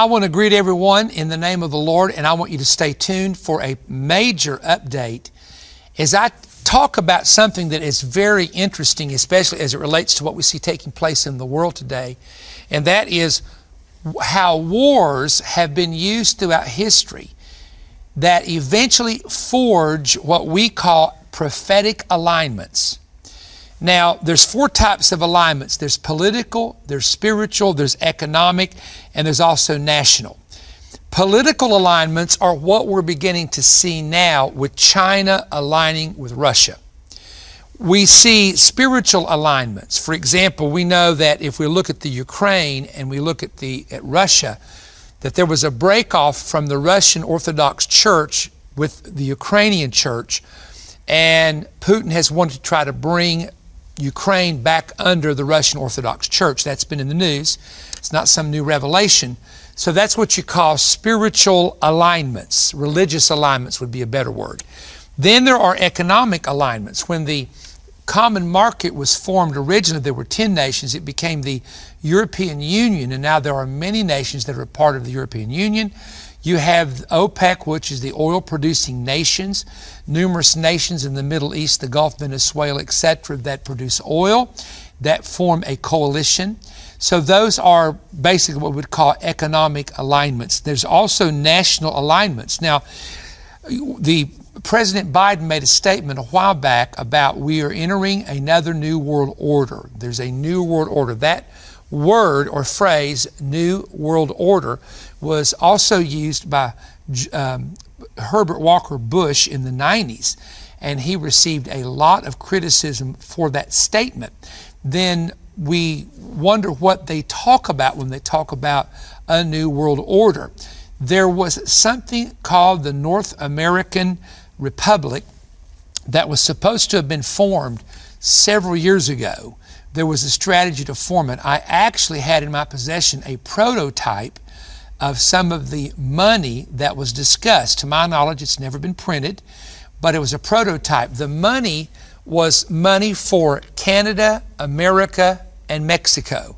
I want to greet everyone in the name of the Lord, and I want you to stay tuned for a major update as I talk about something that is very interesting, especially as it relates to what we see taking place in the world today, and that is how wars have been used throughout history that eventually forge what we call prophetic alignments. Now, there's four types of alignments. There's political, there's spiritual, there's economic, and there's also national. Political alignments are what we're beginning to see now with China aligning with Russia. We see spiritual alignments. For example, we know that if we look at the Ukraine and we look at the at Russia, that there was a break off from the Russian Orthodox Church with the Ukrainian church, and Putin has wanted to try to bring Ukraine back under the Russian Orthodox Church. That's been in the news. It's not some new revelation. So that's what you call spiritual alignments. Religious alignments would be a better word. Then there are economic alignments. When the common market was formed originally, there were 10 nations. It became the European Union, and now there are many nations that are part of the European Union. You have OPEC, which is the oil producing nations, numerous nations in the Middle East, the Gulf, Venezuela, etc., that produce oil, that form a coalition. So those are basically what we would call economic alignments. There's also national alignments. Now, the President Biden made a statement a while back about we are entering another new world order. There's a new world order. That word or phrase, New World Order, was also used by um, Herbert Walker Bush in the 90s, and he received a lot of criticism for that statement. Then we wonder what they talk about when they talk about a New World Order. There was something called the North American Republic that was supposed to have been formed several years ago there was a strategy to form it. I actually had in my possession a prototype of some of the money that was discussed. To my knowledge, it's never been printed, but it was a prototype. The money was money for Canada, America, and Mexico.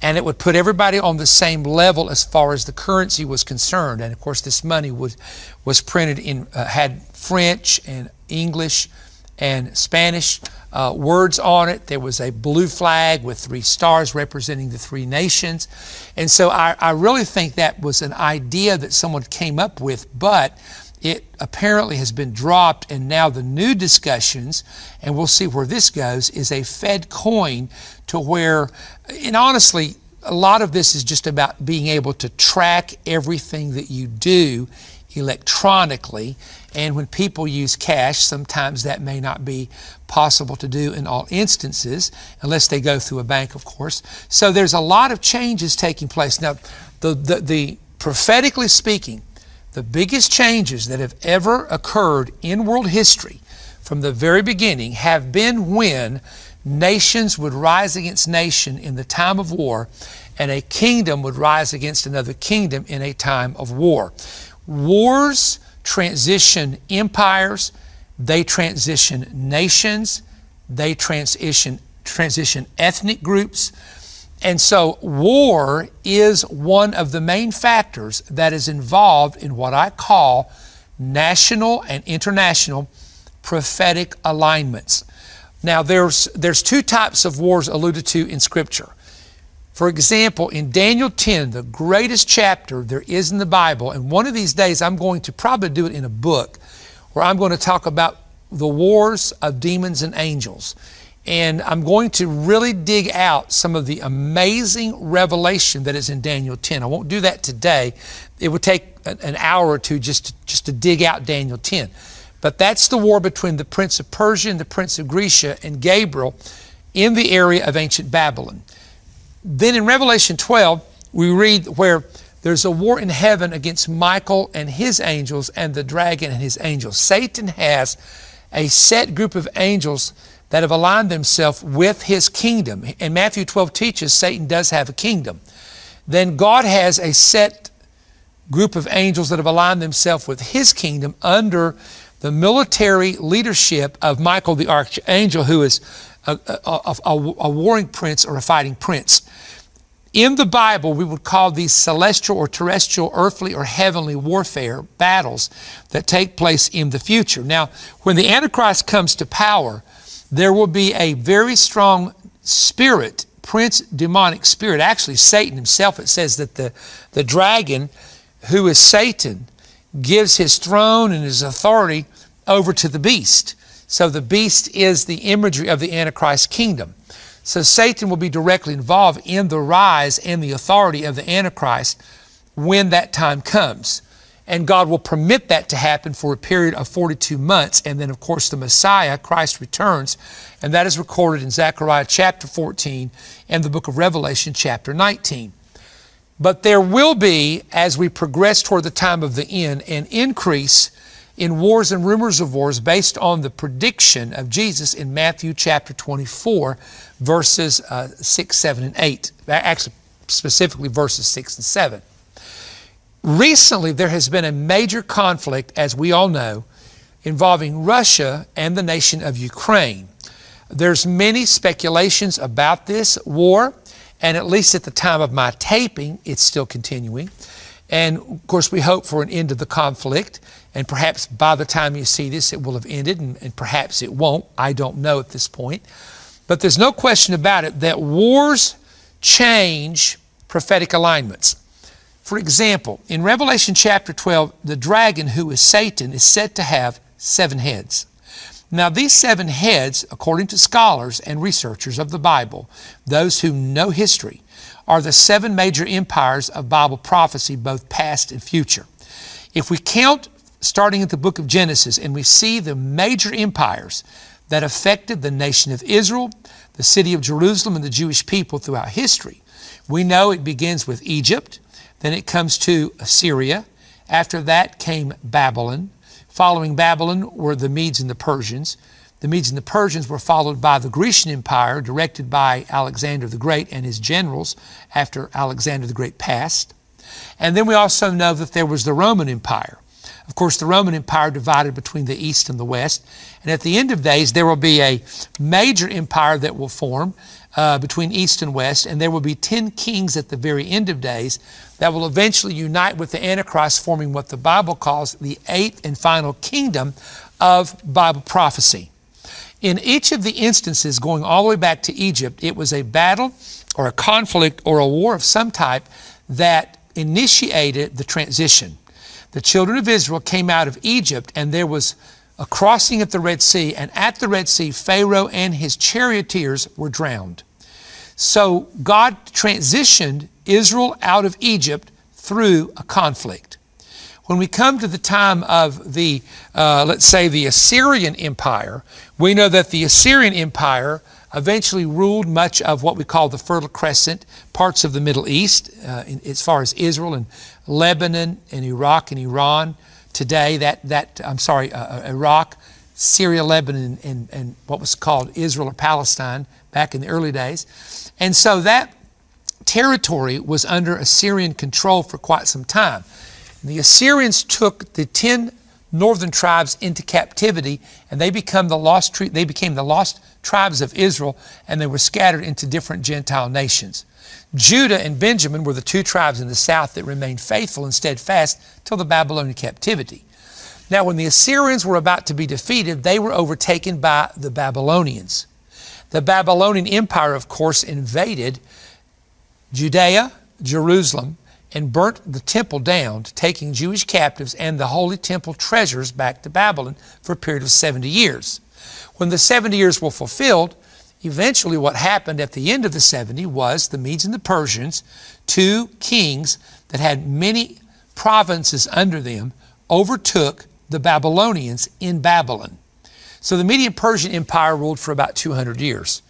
And it would put everybody on the same level as far as the currency was concerned. And of course, this money was, was printed in, uh, had French and English and Spanish uh, words on it. There was a blue flag with three stars representing the three nations. And so I, I really think that was an idea that someone came up with, but it apparently has been dropped. And now the new discussions, and we'll see where this goes, is a Fed coin to where, and honestly, a lot of this is just about being able to track everything that you do electronically. And when people use cash, sometimes that may not be possible to do in all instances, unless they go through a bank, of course. So there's a lot of changes taking place. Now, the, the, the prophetically speaking, the biggest changes that have ever occurred in world history from the very beginning have been when nations would rise against nation in the time of war and a kingdom would rise against another kingdom in a time of war. Wars transition empires, they transition nations, they transition, transition ethnic groups. And so, war is one of the main factors that is involved in what I call national and international prophetic alignments. Now, there's, there's two types of wars alluded to in Scripture. For example, in Daniel 10, the greatest chapter there is in the Bible, and one of these days I'm going to probably do it in a book where I'm going to talk about the wars of demons and angels. And I'm going to really dig out some of the amazing revelation that is in Daniel 10. I won't do that today. It would take an hour or two just to, just to dig out Daniel 10. But that's the war between the prince of Persia and the prince of Grecia and Gabriel in the area of ancient Babylon. Then in Revelation 12, we read where there's a war in heaven against Michael and his angels and the dragon and his angels. Satan has a set group of angels that have aligned themselves with his kingdom. And Matthew 12 teaches Satan does have a kingdom. Then God has a set group of angels that have aligned themselves with his kingdom under the military leadership of Michael the archangel, who is a, a, a, a warring prince or a fighting prince. In the Bible, we would call these celestial or terrestrial, earthly or heavenly warfare battles that take place in the future. Now, when the Antichrist comes to power, there will be a very strong spirit, prince demonic spirit, actually Satan himself. It says that the, the dragon, who is Satan, gives his throne and his authority over to the beast. So the beast is the imagery of the Antichrist kingdom. So Satan will be directly involved in the rise and the authority of the Antichrist when that time comes. And God will permit that to happen for a period of 42 months. And then, of course, the Messiah, Christ, returns. And that is recorded in Zechariah chapter 14 and the book of Revelation chapter 19. But there will be, as we progress toward the time of the end, an increase in wars and rumors of wars based on the prediction of Jesus in Matthew chapter 24, verses uh, 6, 7, and 8. Actually, specifically verses 6 and 7. Recently, there has been a major conflict, as we all know, involving Russia and the nation of Ukraine. There's many speculations about this war, and at least at the time of my taping, it's still continuing. And of course, we hope for an end of the conflict, and perhaps by the time you see this, it will have ended, and, and perhaps it won't. I don't know at this point. But there's no question about it that wars change prophetic alignments. For example, in Revelation chapter 12, the dragon, who is Satan, is said to have seven heads. Now, these seven heads, according to scholars and researchers of the Bible, those who know history, are the seven major empires of Bible prophecy, both past and future. If we count starting at the book of Genesis and we see the major empires that affected the nation of Israel, the city of Jerusalem, and the Jewish people throughout history, we know it begins with Egypt, then it comes to Assyria. After that came Babylon. Following Babylon were the Medes and the Persians. The Medes and the Persians were followed by the Grecian Empire, directed by Alexander the Great and his generals after Alexander the Great passed. And then we also know that there was the Roman Empire. Of course, the Roman Empire divided between the East and the West. And at the end of days, there will be a major empire that will form uh, between East and West, and there will be 10 kings at the very end of days that will eventually unite with the Antichrist, forming what the Bible calls the eighth and final kingdom of Bible prophecy. In each of the instances, going all the way back to Egypt, it was a battle or a conflict or a war of some type that initiated the transition. The children of Israel came out of Egypt, and there was a crossing at the Red Sea, and at the Red Sea, Pharaoh and his charioteers were drowned. So God transitioned Israel out of Egypt through a conflict. When we come to the time of the, uh, let's say, the Assyrian Empire, we know that the Assyrian Empire eventually ruled much of what we call the Fertile Crescent, parts of the Middle East, uh, in, as far as Israel and Lebanon and Iraq and Iran today, that, that I'm sorry, uh, uh, Iraq, Syria, Lebanon, and, and what was called Israel or Palestine back in the early days. And so that territory was under Assyrian control for quite some time. The Assyrians took the 10 northern tribes into captivity and they become the lost they became the lost tribes of Israel and they were scattered into different Gentile nations. Judah and Benjamin were the two tribes in the south that remained faithful and steadfast till the Babylonian captivity. Now, when the Assyrians were about to be defeated, they were overtaken by the Babylonians. The Babylonian Empire, of course, invaded Judea, Jerusalem, and burnt the temple down, taking Jewish captives and the holy temple treasures back to Babylon for a period of 70 years. When the 70 years were fulfilled, eventually what happened at the end of the 70 was the Medes and the Persians, two kings that had many provinces under them, overtook the Babylonians in Babylon. So the Median Persian Empire ruled for about 200 years.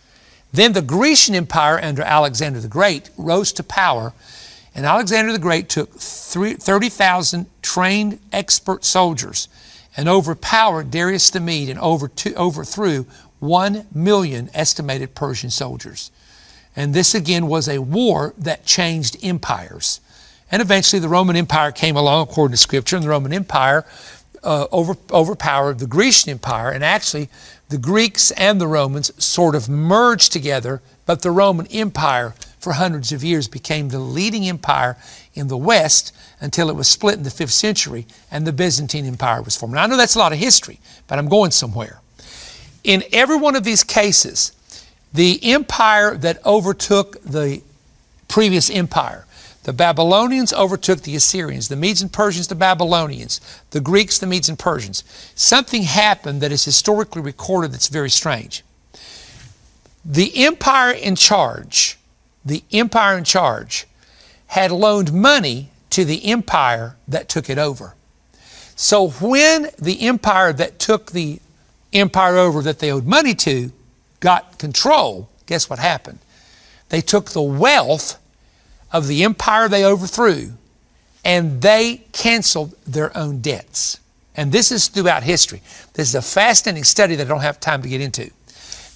Then the Grecian Empire under Alexander the Great rose to power, and Alexander the Great took 30,000 trained expert soldiers and overpowered Darius the Mede and overthrew 1 million estimated Persian soldiers. And this again was a war that changed empires. And eventually the Roman Empire came along, according to Scripture, and the Roman Empire uh, over, overpowered the Grecian Empire. And actually, the Greeks and the Romans sort of merged together, but the Roman Empire, for hundreds of years, became the leading empire in the West until it was split in the 5th century and the Byzantine Empire was formed. Now, I know that's a lot of history, but I'm going somewhere. In every one of these cases, the empire that overtook the previous empire, the Babylonians overtook the Assyrians, the Medes and Persians, the Babylonians, the Greeks, the Medes and Persians. Something happened that is historically recorded that's very strange. The empire in charge, the empire in charge, had loaned money to the empire that took it over. So when the empire that took the empire over that they owed money to got control, guess what happened? They took the wealth of the empire they overthrew and they canceled their own debts. And this is throughout history. This is a fascinating study that I don't have time to get into.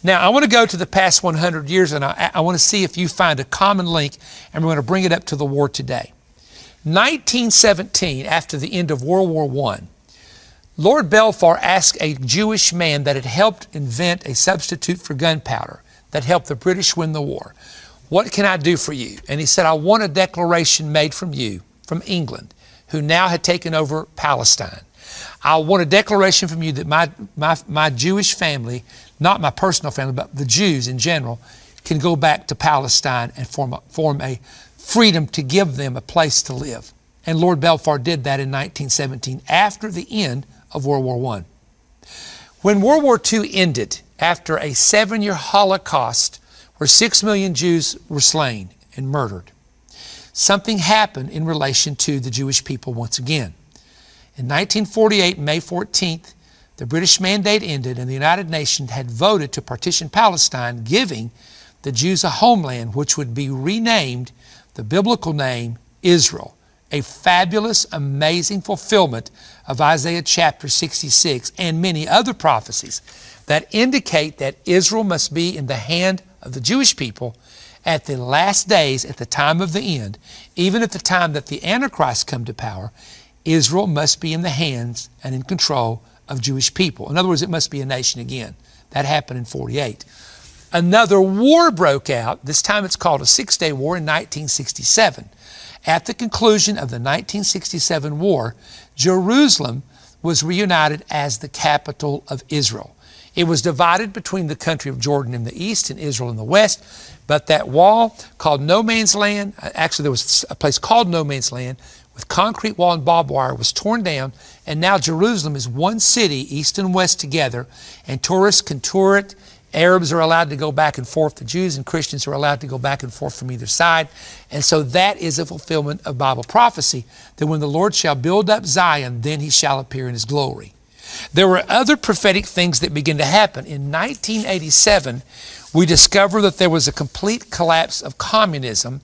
Now, I want to go to the past 100 years and I, I want to see if you find a common link and we're going to bring it up to the war today. 1917, after the end of World War I, Lord Balfour asked a Jewish man that had helped invent a substitute for gunpowder that helped the British win the war, What can I do for you? And he said, I want a declaration made from you, from England, who now had taken over Palestine. I want a declaration from you that my, my, my Jewish family, not my personal family, but the Jews in general, can go back to Palestine and form a, form a freedom to give them a place to live. And Lord Balfour did that in 1917 after the end of World War I. When World War II ended, after a seven year Holocaust where six million Jews were slain and murdered, something happened in relation to the Jewish people once again. In 1948, May 14th, the British mandate ended and the United Nations had voted to partition Palestine, giving the Jews a homeland which would be renamed the biblical name Israel a fabulous, amazing fulfillment of Isaiah chapter 66 and many other prophecies that indicate that Israel must be in the hand of the Jewish people at the last days, at the time of the end, even at the time that the Antichrist come to power, Israel must be in the hands and in control of Jewish people. In other words, it must be a nation again. That happened in 48. Another war broke out. This time it's called a Six Day War in 1967. At the conclusion of the 1967 war, Jerusalem was reunited as the capital of Israel. It was divided between the country of Jordan in the east and Israel in the west, but that wall called No Man's Land, actually, there was a place called No Man's Land with concrete wall and barbed wire, was torn down, and now Jerusalem is one city, east and west together, and tourists can tour it Arabs are allowed to go back and forth. The Jews and Christians are allowed to go back and forth from either side. And so that is a fulfillment of Bible prophecy that when the Lord shall build up Zion, then he shall appear in his glory. There were other prophetic things that began to happen. In 1987, we discover that there was a complete collapse of communism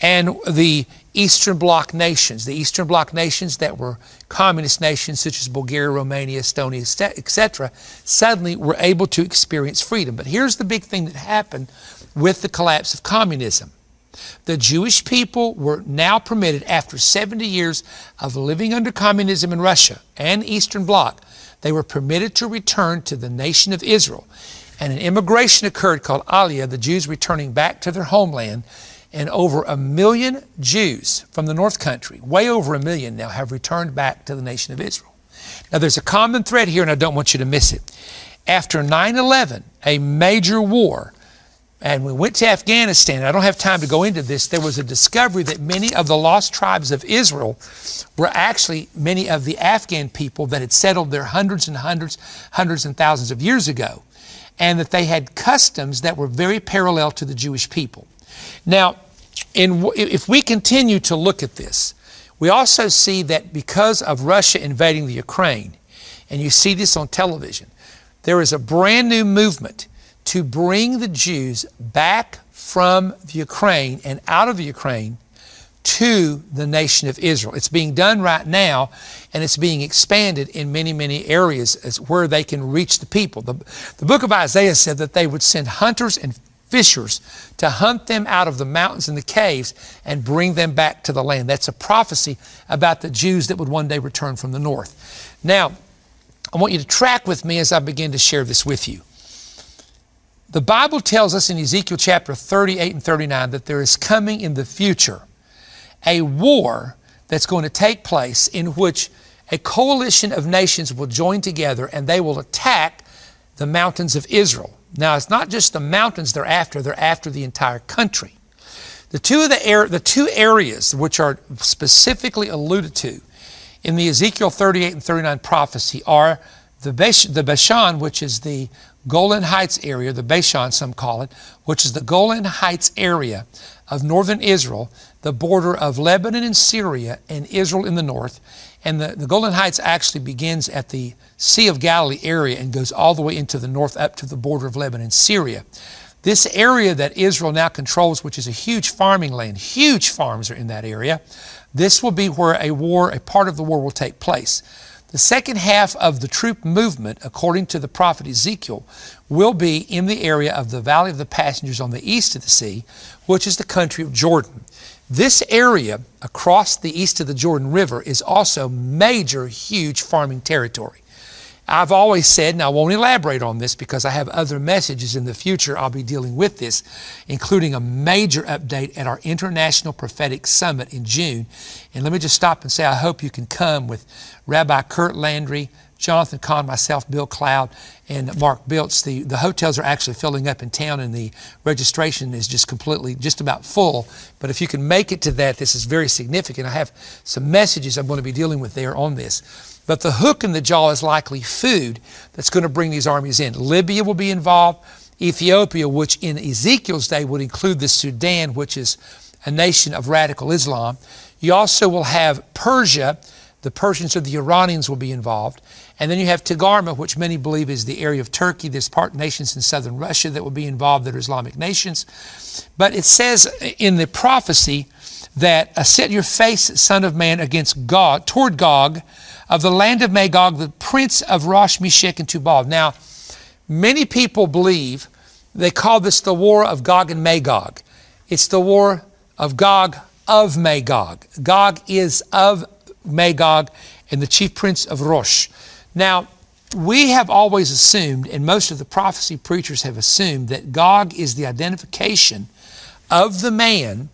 and the Eastern Bloc nations, the Eastern Bloc nations that were communist nations such as Bulgaria, Romania, Estonia, etc., suddenly were able to experience freedom. But here's the big thing that happened with the collapse of communism. The Jewish people were now permitted, after 70 years of living under communism in Russia and Eastern Bloc, they were permitted to return to the nation of Israel. And an immigration occurred called Aliyah, the Jews returning back to their homeland and over a million Jews from the North Country, way over a million now, have returned back to the nation of Israel. Now, there's a common thread here, and I don't want you to miss it. After 9 11, a major war, and we went to Afghanistan, I don't have time to go into this, there was a discovery that many of the lost tribes of Israel were actually many of the Afghan people that had settled there hundreds and hundreds, hundreds and thousands of years ago, and that they had customs that were very parallel to the Jewish people. Now, in, if we continue to look at this, we also see that because of Russia invading the Ukraine, and you see this on television, there is a brand new movement to bring the Jews back from the Ukraine and out of the Ukraine to the nation of Israel. It's being done right now, and it's being expanded in many, many areas as where they can reach the people. The, the book of Isaiah said that they would send hunters and fishers to hunt them out of the mountains and the caves and bring them back to the land. That's a prophecy about the Jews that would one day return from the north. Now, I want you to track with me as I begin to share this with you. The Bible tells us in Ezekiel chapter 38 and 39 that there is coming in the future a war that's going to take place in which a coalition of nations will join together and they will attack the mountains of Israel. Now, it's not just the mountains they're after, they're after the entire country. The two, of the, the two areas which are specifically alluded to in the Ezekiel 38 and 39 prophecy are the Bashan, which is the Golan Heights area, the Bashan, some call it, which is the Golan Heights area of northern Israel, the border of Lebanon and Syria, and Israel in the north. And the, the Golan Heights actually begins at the Sea of Galilee area and goes all the way into the north up to the border of Lebanon and Syria. This area that Israel now controls, which is a huge farming land, huge farms are in that area, this will be where a war, a part of the war will take place. The second half of the troop movement, according to the prophet Ezekiel, will be in the area of the Valley of the Passengers on the east of the sea, which is the country of Jordan. This area across the east of the Jordan River is also major, huge farming territory. I've always said, and I won't elaborate on this because I have other messages in the future I'll be dealing with this, including a major update at our International Prophetic Summit in June. And let me just stop and say I hope you can come with Rabbi Kurt Landry, Jonathan Cahn, myself, Bill Cloud, and Mark Biltz. The, the hotels are actually filling up in town, and the registration is just completely, just about full. But if you can make it to that, this is very significant. I have some messages I'm going to be dealing with there on this. But the hook in the jaw is likely food that's going to bring these armies in. Libya will be involved, Ethiopia, which in Ezekiel's day would include the Sudan, which is a nation of radical Islam. You also will have Persia the Persians or the Iranians will be involved. And then you have Togarmah, which many believe is the area of Turkey. There's part nations in southern Russia that will be involved that are Islamic nations. But it says in the prophecy that uh, set your face, son of man, against God, toward Gog, of the land of Magog, the prince of Rosh, Meshech, and Tubal. Now, many people believe they call this the war of Gog and Magog. It's the war of Gog of Magog. Gog is of Magog, and the chief prince of Rosh. Now, we have always assumed, and most of the prophecy preachers have assumed, that Gog is the identification of the man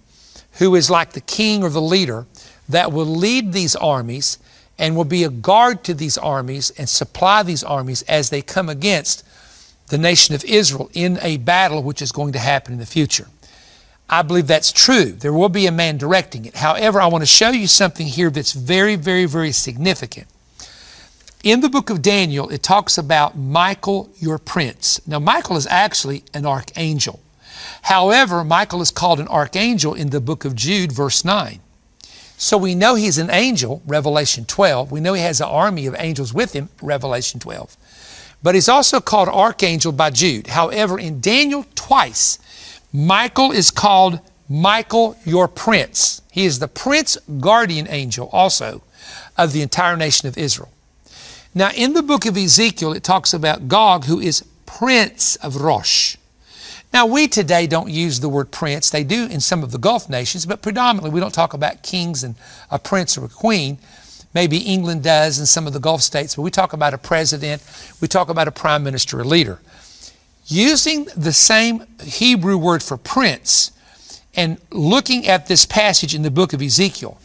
who is like the king or the leader that will lead these armies and will be a guard to these armies and supply these armies as they come against the nation of Israel in a battle which is going to happen in the future. I believe that's true. There will be a man directing it. However, I want to show you something here that's very, very, very significant. In the book of Daniel, it talks about Michael, your prince. Now, Michael is actually an archangel. However, Michael is called an archangel in the book of Jude, verse 9. So we know he's an angel, Revelation 12. We know he has an army of angels with him, Revelation 12. But he's also called archangel by Jude. However, in Daniel, twice, Michael is called Michael, your prince. He is the prince guardian angel also of the entire nation of Israel. Now, in the book of Ezekiel, it talks about Gog, who is prince of Rosh. Now, we today don't use the word prince. They do in some of the Gulf nations, but predominantly we don't talk about kings and a prince or a queen. Maybe England does in some of the Gulf states, but we talk about a president, we talk about a prime minister, a leader using the same Hebrew word for prince and looking at this passage in the book of Ezekiel,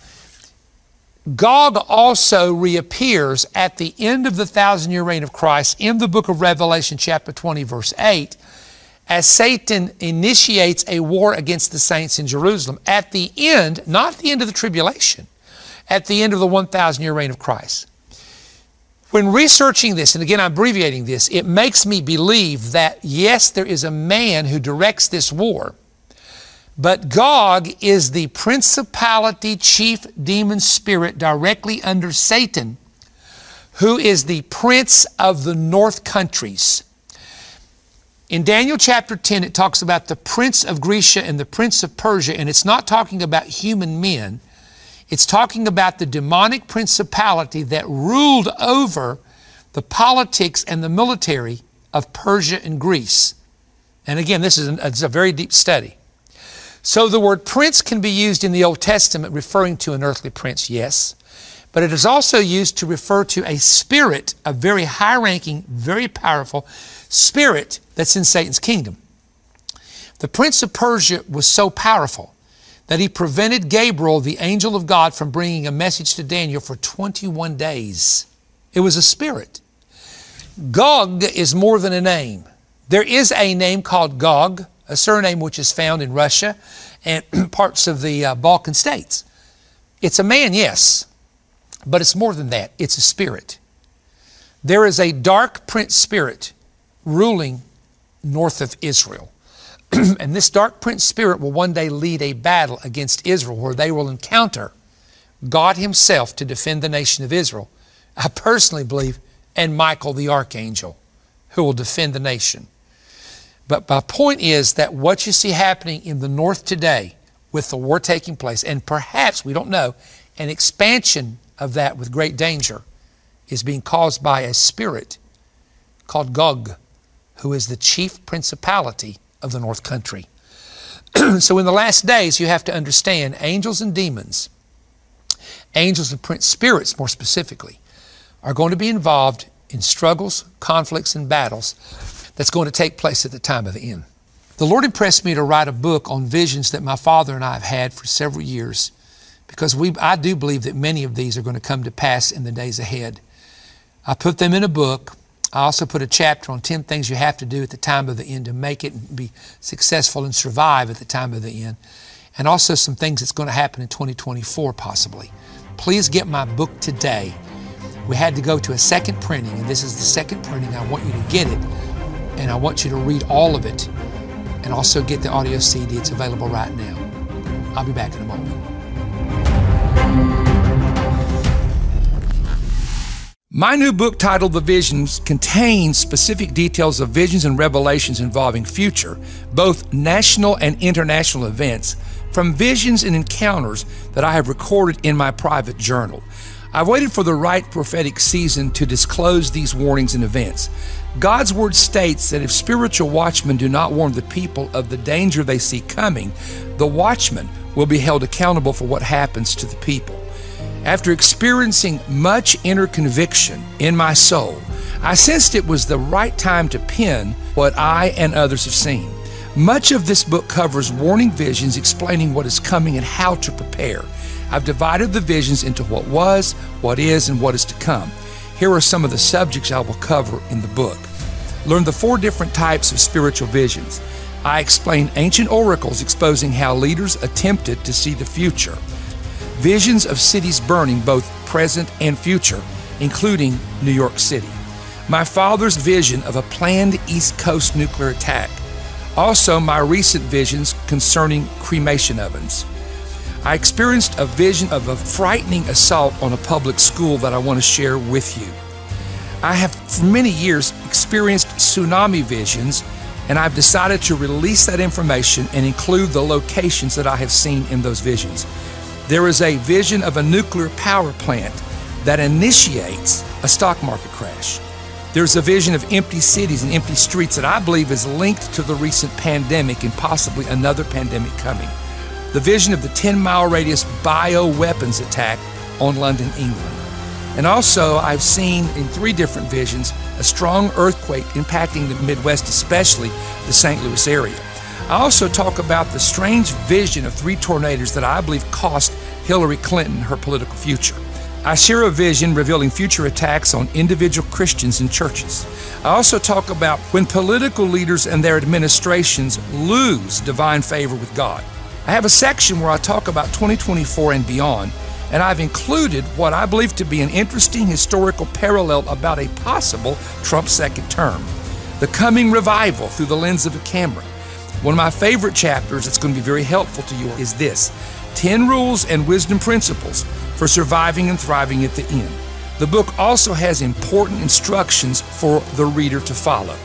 Gog also reappears at the end of the thousand year reign of Christ in the book of Revelation, chapter 20, verse 8, as Satan initiates a war against the saints in Jerusalem at the end, not the end of the tribulation, at the end of the 1,000 year reign of Christ. When researching this, and again I'm abbreviating this, it makes me believe that yes, there is a man who directs this war, but Gog is the principality chief demon spirit directly under Satan, who is the prince of the north countries. In Daniel chapter 10, it talks about the prince of Grecia and the prince of Persia, and it's not talking about human men. It's talking about the demonic principality that ruled over the politics and the military of Persia and Greece. And again, this is a, a very deep study. So the word prince can be used in the Old Testament referring to an earthly prince, yes. But it is also used to refer to a spirit, a very high ranking, very powerful spirit that's in Satan's kingdom. The prince of Persia was so powerful that he prevented Gabriel, the angel of God, from bringing a message to Daniel for 21 days. It was a spirit. Gog is more than a name. There is a name called Gog, a surname which is found in Russia and parts of the uh, Balkan states. It's a man, yes, but it's more than that. It's a spirit. There is a dark prince spirit ruling north of Israel. and this dark prince spirit will one day lead a battle against Israel where they will encounter God Himself to defend the nation of Israel. I personally believe, and Michael the archangel, who will defend the nation. But my point is that what you see happening in the north today with the war taking place, and perhaps, we don't know, an expansion of that with great danger, is being caused by a spirit called Gog, who is the chief principality of the North Country. so in the last days, you have to understand angels and demons, angels and prince spirits more specifically, are going to be involved in struggles, conflicts, and battles that's going to take place at the time of the end. The Lord impressed me to write a book on visions that my father and I have had for several years because we, I do believe that many of these are going to come to pass in the days ahead. I put them in a book. I also put a chapter on 10 things you have to do at the time of the end to make it and be successful and survive at the time of the end. And also some things that's going to happen in 2024 possibly. Please get my book today. We had to go to a second printing, and this is the second printing. I want you to get it, and I want you to read all of it, and also get the audio CD. It's available right now. I'll be back in a moment. My new book titled The Visions contains specific details of visions and revelations involving future, both national and international events, from visions and encounters that I have recorded in my private journal. I've waited for the right prophetic season to disclose these warnings and events. God's word states that if spiritual watchmen do not warn the people of the danger they see coming, the watchmen will be held accountable for what happens to the people. After experiencing much inner conviction in my soul, I sensed it was the right time to pen what I and others have seen. Much of this book covers warning visions explaining what is coming and how to prepare. I've divided the visions into what was, what is, and what is to come. Here are some of the subjects I will cover in the book. Learn the four different types of spiritual visions. I explain ancient oracles exposing how leaders attempted to see the future visions of cities burning, both present and future, including New York City. My father's vision of a planned East Coast nuclear attack. Also, my recent visions concerning cremation ovens. I experienced a vision of a frightening assault on a public school that I want to share with you. I have for many years experienced tsunami visions, and I've decided to release that information and include the locations that I have seen in those visions. There is a vision of a nuclear power plant that initiates a stock market crash. There's a vision of empty cities and empty streets that I believe is linked to the recent pandemic and possibly another pandemic coming. The vision of the 10 mile radius bioweapons attack on London, England. And also, I've seen in three different visions a strong earthquake impacting the Midwest, especially the St. Louis area. I also talk about the strange vision of three tornadoes that I believe cost Hillary Clinton her political future. I share a vision revealing future attacks on individual Christians and churches. I also talk about when political leaders and their administrations lose divine favor with God. I have a section where I talk about 2024 and beyond, and I've included what I believe to be an interesting historical parallel about a possible Trump second term the coming revival through the lens of a camera. One of my favorite chapters that's going to be very helpful to you is this 10 Rules and Wisdom Principles for Surviving and Thriving at the End. The book also has important instructions for the reader to follow.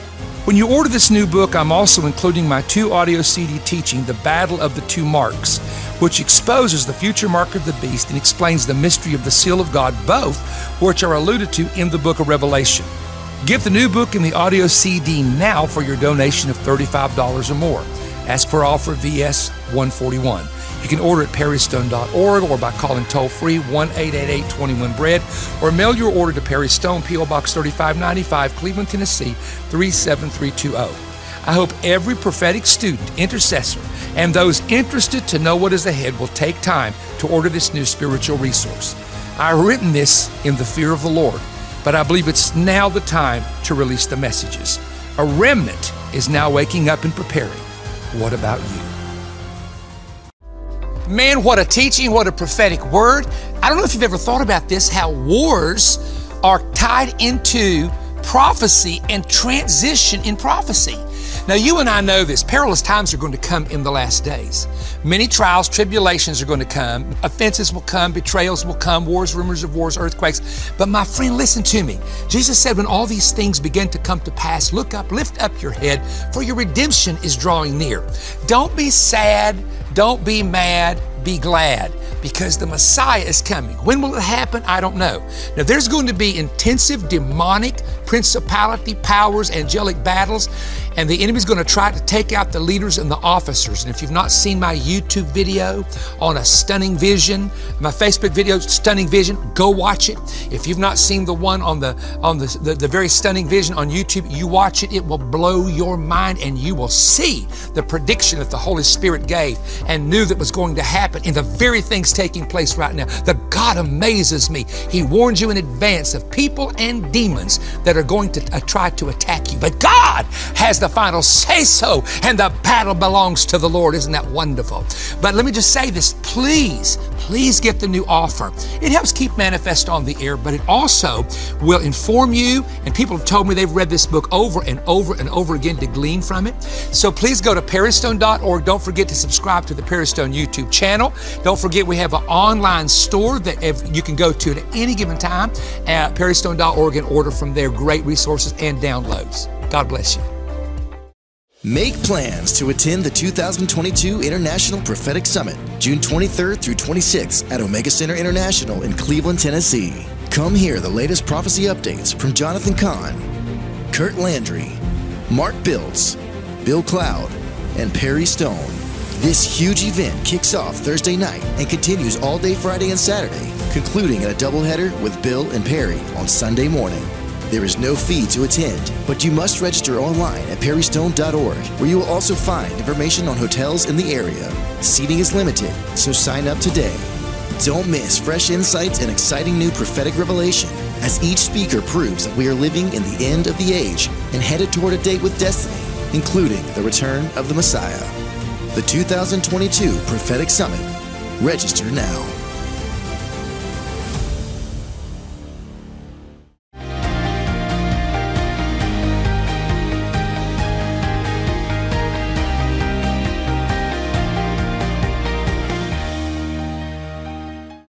When you order this new book, I'm also including my two audio CD teaching, The Battle of the Two Marks, which exposes the future mark of the beast and explains the mystery of the seal of God, both which are alluded to in the book of Revelation. Get the new book and the audio CD now for your donation of $35 or more. Ask for offer VS 141. You can order at perrystone.org or by calling toll free 1 888 21 Bread or mail your order to Perry Stone, P.O. Box 3595, Cleveland, Tennessee 37320. I hope every prophetic student, intercessor, and those interested to know what is ahead will take time to order this new spiritual resource. I've written this in the fear of the Lord, but I believe it's now the time to release the messages. A remnant is now waking up and preparing. What about you? Man, what a teaching, what a prophetic word. I don't know if you've ever thought about this how wars are tied into prophecy and transition in prophecy. Now, you and I know this. Perilous times are going to come in the last days. Many trials, tribulations are going to come. Offenses will come, betrayals will come, wars, rumors of wars, earthquakes. But my friend, listen to me. Jesus said, when all these things begin to come to pass, look up, lift up your head, for your redemption is drawing near. Don't be sad. Don't be mad. Be glad because the Messiah is coming. When will it happen? I don't know. Now, there's going to be intensive demonic principality, powers, angelic battles, and the enemy's going to try to take out the leaders and the officers. And if you've not seen my YouTube video on a stunning vision, my Facebook video, stunning vision, go watch it. If you've not seen the one on the on the, the, the very stunning vision on YouTube, you watch it. It will blow your mind, and you will see the prediction that the Holy Spirit gave and knew that was going to happen in the very things taking place right now. The God amazes me. He warns you in advance of people and demons that are going to uh, try to attack you. But God has the final say so, and the battle belongs to the Lord. Isn't that wonderful? But let me just say this please, please get the new offer. It helps keep Manna-fest on the air, but it also will inform you. And people have told me they've read this book over and over and over again to glean from it. So please go to perrystone.org. Don't forget to subscribe to the Perry Stone YouTube channel. Don't forget we have an online store that you can go to at any given time at perrystone.org and order from there great resources and downloads. God bless you. Make plans to attend the 2022 International Prophetic Summit, June 23rd through 26th at Omega Center International in Cleveland, Tennessee. Come hear the latest prophecy updates from Jonathan Cahn, Kurt Landry, Mark Biltz, Bill Cloud, and Perry Stone. This huge event kicks off Thursday night and continues all day Friday and Saturday, concluding in a doubleheader with Bill and Perry on Sunday morning. There is no fee to attend, but you must register online at perrystone.org, where you will also find information on hotels in the area. Seating is limited, so sign up today. Don't miss fresh insights and exciting new prophetic revelation as each speaker proves that we are living in the end of the age and headed toward a date with destiny, including the return of the Messiah. The 2022 Prophetic Summit. Register now.